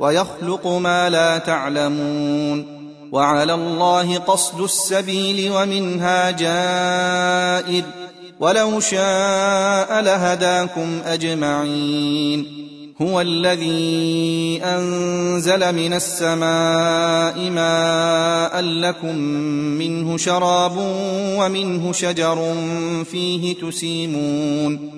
ويخلق ما لا تعلمون وعلى الله قصد السبيل ومنها جائر ولو شاء لهداكم أجمعين هو الذي أنزل من السماء ماء لكم منه شراب ومنه شجر فيه تسيمون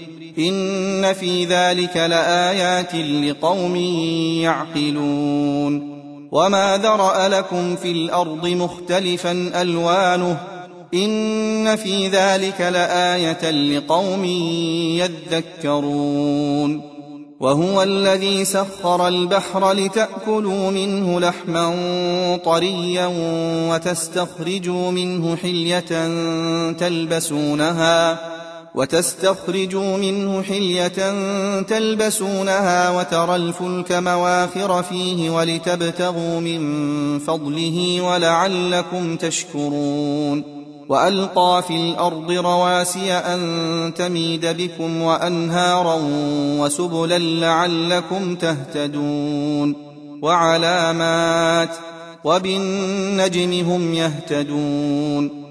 إن في ذلك لآيات لقوم يعقلون. وما ذرأ لكم في الأرض مختلفا ألوانه. إن في ذلك لآية لقوم يذكرون. وهو الذي سخر البحر لتأكلوا منه لحما طريا وتستخرجوا منه حلية تلبسونها. وتستخرجوا منه حلية تلبسونها وترى الفلك مواخر فيه ولتبتغوا من فضله ولعلكم تشكرون وألقى في الأرض رواسي أن تميد بكم وأنهارا وسبلا لعلكم تهتدون وعلامات وبالنجم هم يهتدون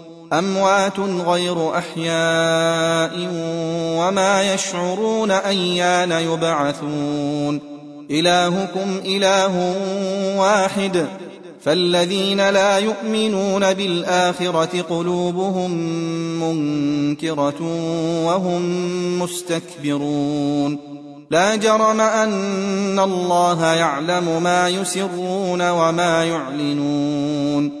أموات غير أحياء وما يشعرون أيان يبعثون. إلهكم إله واحد. فالذين لا يؤمنون بالآخرة قلوبهم منكرة وهم مستكبرون. لا جرم أن الله يعلم ما يسرون وما يعلنون.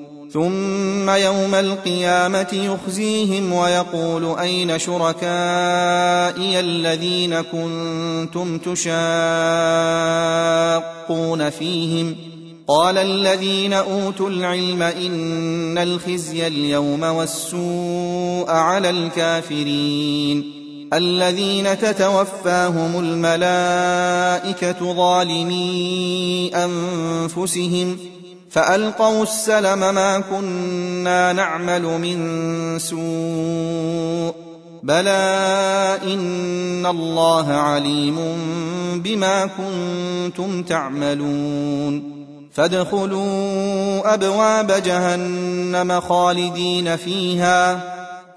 ثم يوم القيامة يخزيهم ويقول أين شركائي الذين كنتم تشاقون فيهم؟ قال الذين أوتوا العلم إن الخزي اليوم والسوء على الكافرين. الذين تتوفاهم الملائكة ظالمي أنفسهم. فألقوا السلم ما كنا نعمل من سوء. بلى إن الله عليم بما كنتم تعملون. فادخلوا أبواب جهنم خالدين فيها.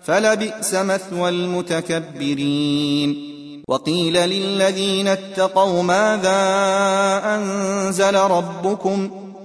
فلبئس مثوى المتكبرين. وقيل للذين اتقوا ماذا أنزل ربكم ؟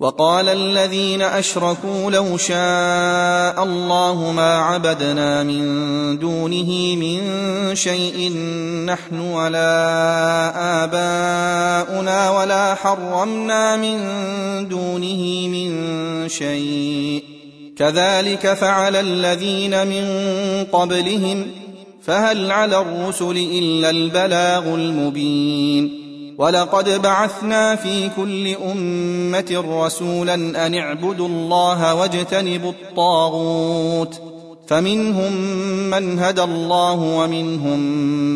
وقال الذين أشركوا لو شاء الله ما عبدنا من دونه من شيء نحن ولا آباؤنا ولا حرمنا من دونه من شيء. كذلك فعل الذين من قبلهم فهل على الرسل إلا البلاغ المبين. ولقد بعثنا في كل أمة رسولا أن اعبدوا الله واجتنبوا الطاغوت. فمنهم من هدى الله ومنهم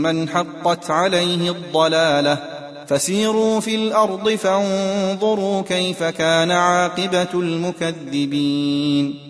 من حقت عليه الضلالة. فسيروا في الأرض فانظروا كيف كان عاقبة المكذبين.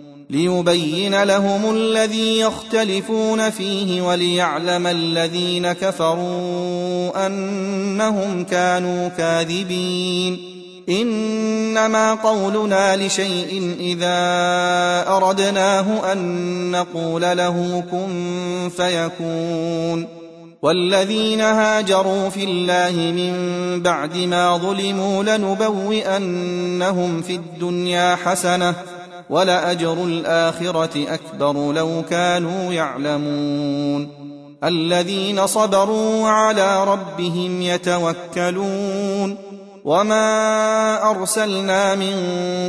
ليبين لهم الذي يختلفون فيه وليعلم الذين كفروا أنهم كانوا كاذبين. إنما قولنا لشيء إذا أردناه أن نقول له كن فيكون. والذين هاجروا في الله من بعد ما ظلموا لنبوئنهم في الدنيا حسنة ولأجر الآخرة أكبر لو كانوا يعلمون. الذين صبروا على ربهم يتوكلون. وما أرسلنا من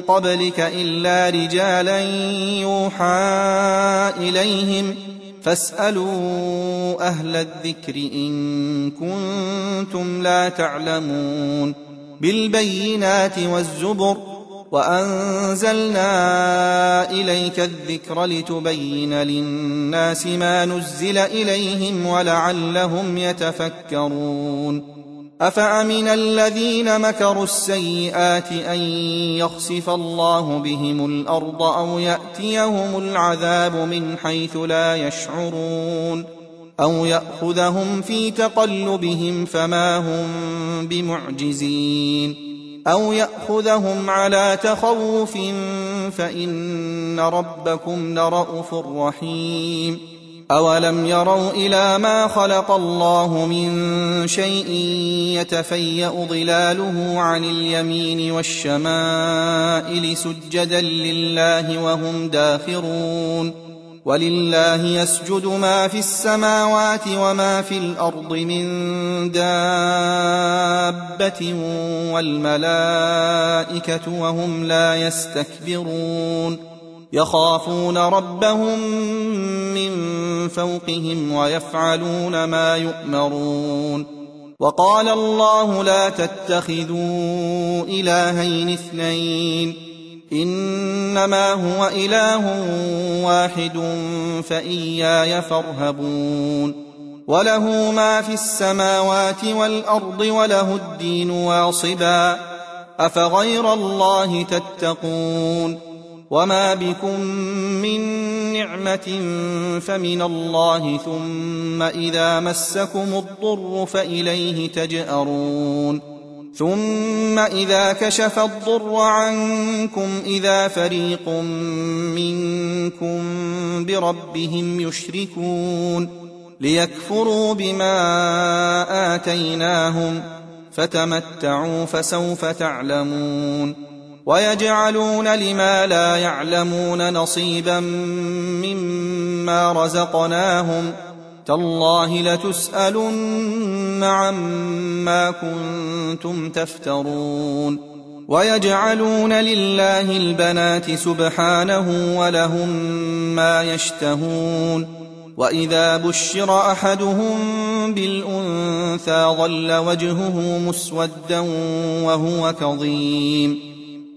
قبلك إلا رجالا يوحى إليهم. فاسألوا أهل الذكر إن كنتم لا تعلمون. بالبينات والزبر وأنزلنا إليك الذكر لتبين للناس ما نزل إليهم ولعلهم يتفكرون. أفأمن الذين مكروا السيئات أن يخسف الله بهم الأرض أو يأتيهم العذاب من حيث لا يشعرون أو يأخذهم في تقلبهم فما هم بمعجزين أو يأخذهم على تخوف فإن ربكم لرءوف رحيم. أولم يروا إلى ما خلق الله من شيء يتفيأ ظلاله عن اليمين والشمائل سجدا لله وهم داخرون. ولله يسجد ما في السماوات وما في الأرض من دابة والملائكة وهم لا يستكبرون. يخافون ربهم من فوقهم ويفعلون ما يؤمرون. وقال الله لا تتخذوا إلهين اثنين. إنما هو إله واحد فإياي فارهبون وله ما في السماوات والأرض وله الدين واصبا أفغير الله تتقون وما بكم من نعمة فمن الله ثم إذا مسكم الضر فإليه تجأرون ثم إذا كشف الضر عنكم إذا فريق منكم بربهم يشركون ليكفروا بما آتيناهم فتمتعوا فسوف تعلمون ويجعلون لما لا يعلمون نصيبا مما رزقناهم تالله لتسألن عما كنتم تفترون ويجعلون لله البنات سبحانه ولهم ما يشتهون وإذا بشر أحدهم بالأنثى ظل وجهه مسودا وهو كظيم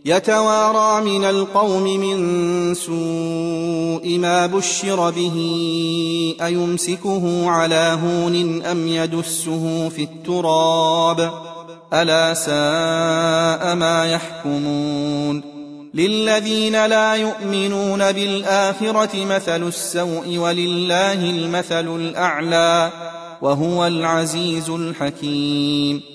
يتوارى من القوم من سوء ما بشر به أيمسكه على هون أم يدسه في التراب؟ ألا ساء ما يحكمون؟ للذين لا يؤمنون بالآخرة مثل السوء ولله المثل الأعلى وهو العزيز الحكيم.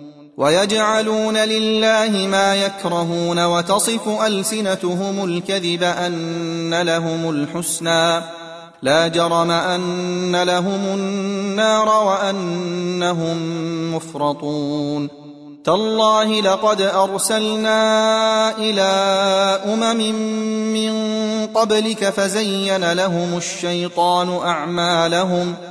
ويجعلون لله ما يكرهون وتصف ألسنتهم الكذب أن لهم الحسنى. لا جرم أن لهم النار وأنهم مفرطون. تالله لقد أرسلنا إلى أمم من قبلك فزين لهم الشيطان أعمالهم ۖ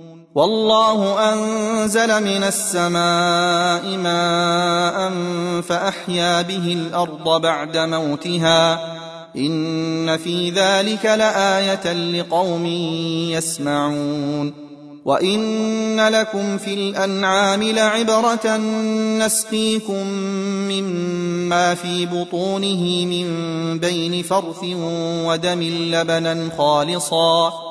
والله أنزل من السماء ماء فأحيا به الأرض بعد موتها. إن في ذلك لآية لقوم يسمعون. وإن لكم في الأنعام لعبرة نسقيكم مما في بطونه من بين فرث ودم لبنا خالصا.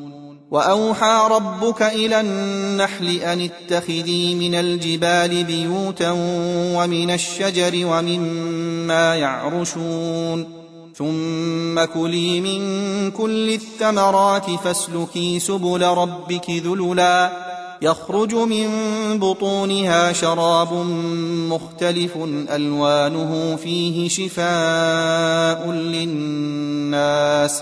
وأوحى ربك إلى النحل أن اتخذي من الجبال بيوتا ومن الشجر ومما يعرشون ثم كلي من كل الثمرات فاسلكي سبل ربك ذللا يخرج من بطونها شراب مختلف ألوانه فيه شفاء للناس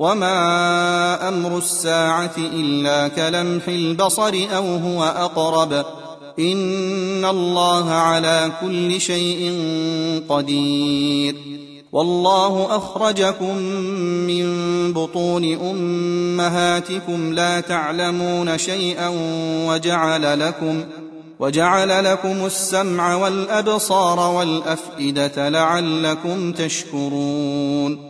وما أمر الساعة الا كلمح البصر أو هو اقرب ان الله على كل شيء قدير. والله اخرجكم من بطون امهاتكم لا تعلمون شيئا وجعل لكم وجعل لكم السمع والابصار والافئده لعلكم تشكرون.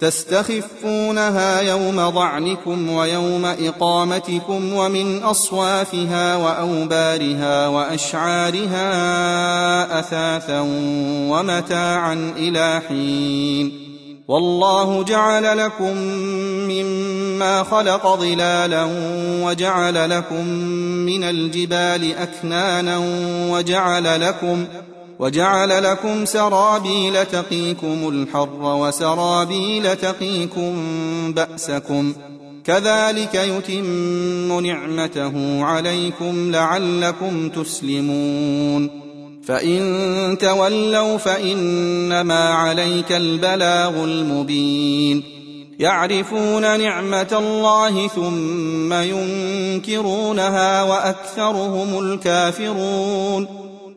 تستخفونها يوم ظعنكم ويوم إقامتكم ومن أصوافها وأوبارها وأشعارها أثاثا ومتاعا إلى حين. والله جعل لكم مما خلق ظلالا وجعل لكم من الجبال أكنانا وجعل لكم وجعل لكم سرابيل تقيكم الحر وسرابيل تقيكم بأسكم كذلك يتم نعمته عليكم لعلكم تسلمون فإن تولوا فإنما عليك البلاغ المبين يعرفون نعمة الله ثم ينكرونها وأكثرهم الكافرون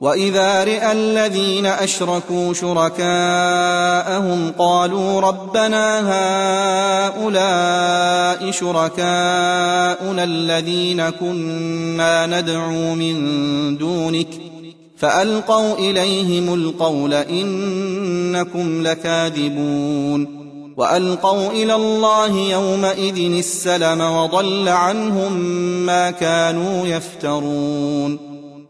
واذا راى الذين اشركوا شركاءهم قالوا ربنا هؤلاء شركاؤنا الذين كنا ندعو من دونك فالقوا اليهم القول انكم لكاذبون والقوا إلى الله يومئذ السلم وضل عنهم ما كانوا يفترون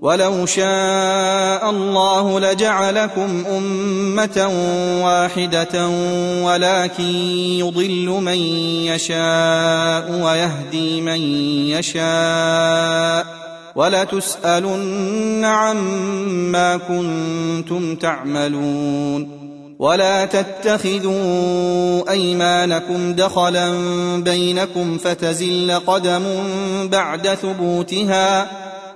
ولو شاء الله لجعلكم امه واحدة ولكن يضل من يشاء ويهدي من يشاء ولتسالن عما كنتم تعملون ولا تتخذوا ايمانكم دخلا بينكم فتزل قدم بعد ثبوتها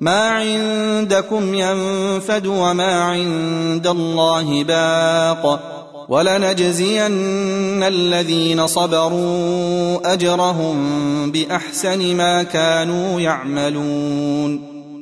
ما عندكم ينفد وما عند الله باق ولنجزين الذين صبروا أجرهم بأحسن ما كانوا يعملون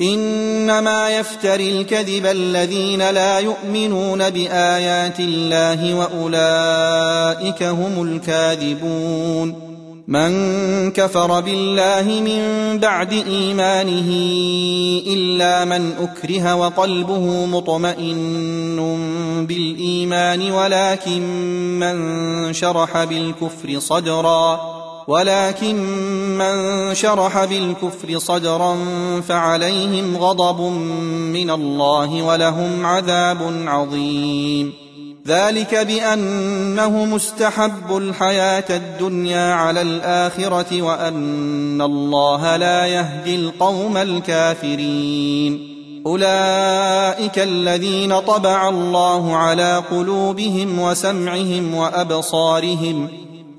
إنما يفتري الكذب الذين لا يؤمنون بآيات الله وأولئك هم الكاذبون. من كفر بالله من بعد إيمانه إلا من أكره وقلبه مطمئن بالإيمان ولكن من شرح بالكفر صدرا. ولكن من شرح بالكفر صدرا فعليهم غضب من الله ولهم عذاب عظيم. ذلك بأنه مستحب الحياة الدنيا على الآخرة وأن الله لا يهدي القوم الكافرين. أولئك الذين طبع الله على قلوبهم وسمعهم وأبصارهم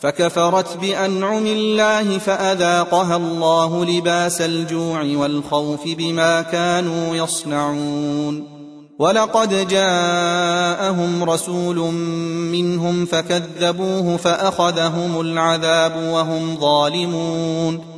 فكفرت بأنعم الله فأذاقها الله لباس الجوع والخوف بما كانوا يصنعون. ولقد جاءهم رسول منهم فكذبوه فأخذهم العذاب وهم ظالمون.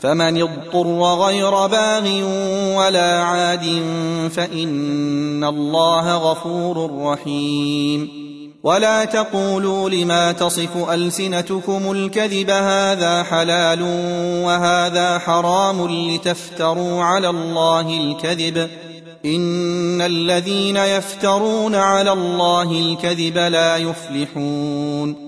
فمن اضطر غير باغ ولا عاد فإن الله غفور رحيم. ولا تقولوا لما تصف ألسنتكم الكذب هذا حلال وهذا حرام لتفتروا على الله الكذب. إن الذين يفترون على الله الكذب لا يفلحون.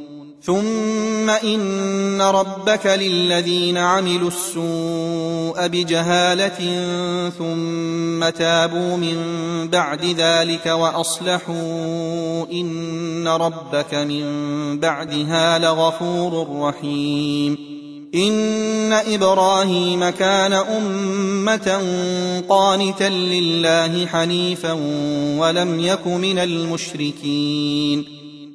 ثم إن ربك للذين عملوا السوء بجهالة ثم تابوا من بعد ذلك وأصلحوا إن ربك من بعدها لغفور رحيم. إن إبراهيم كان أمة قانتا لله حنيفا ولم يك من المشركين.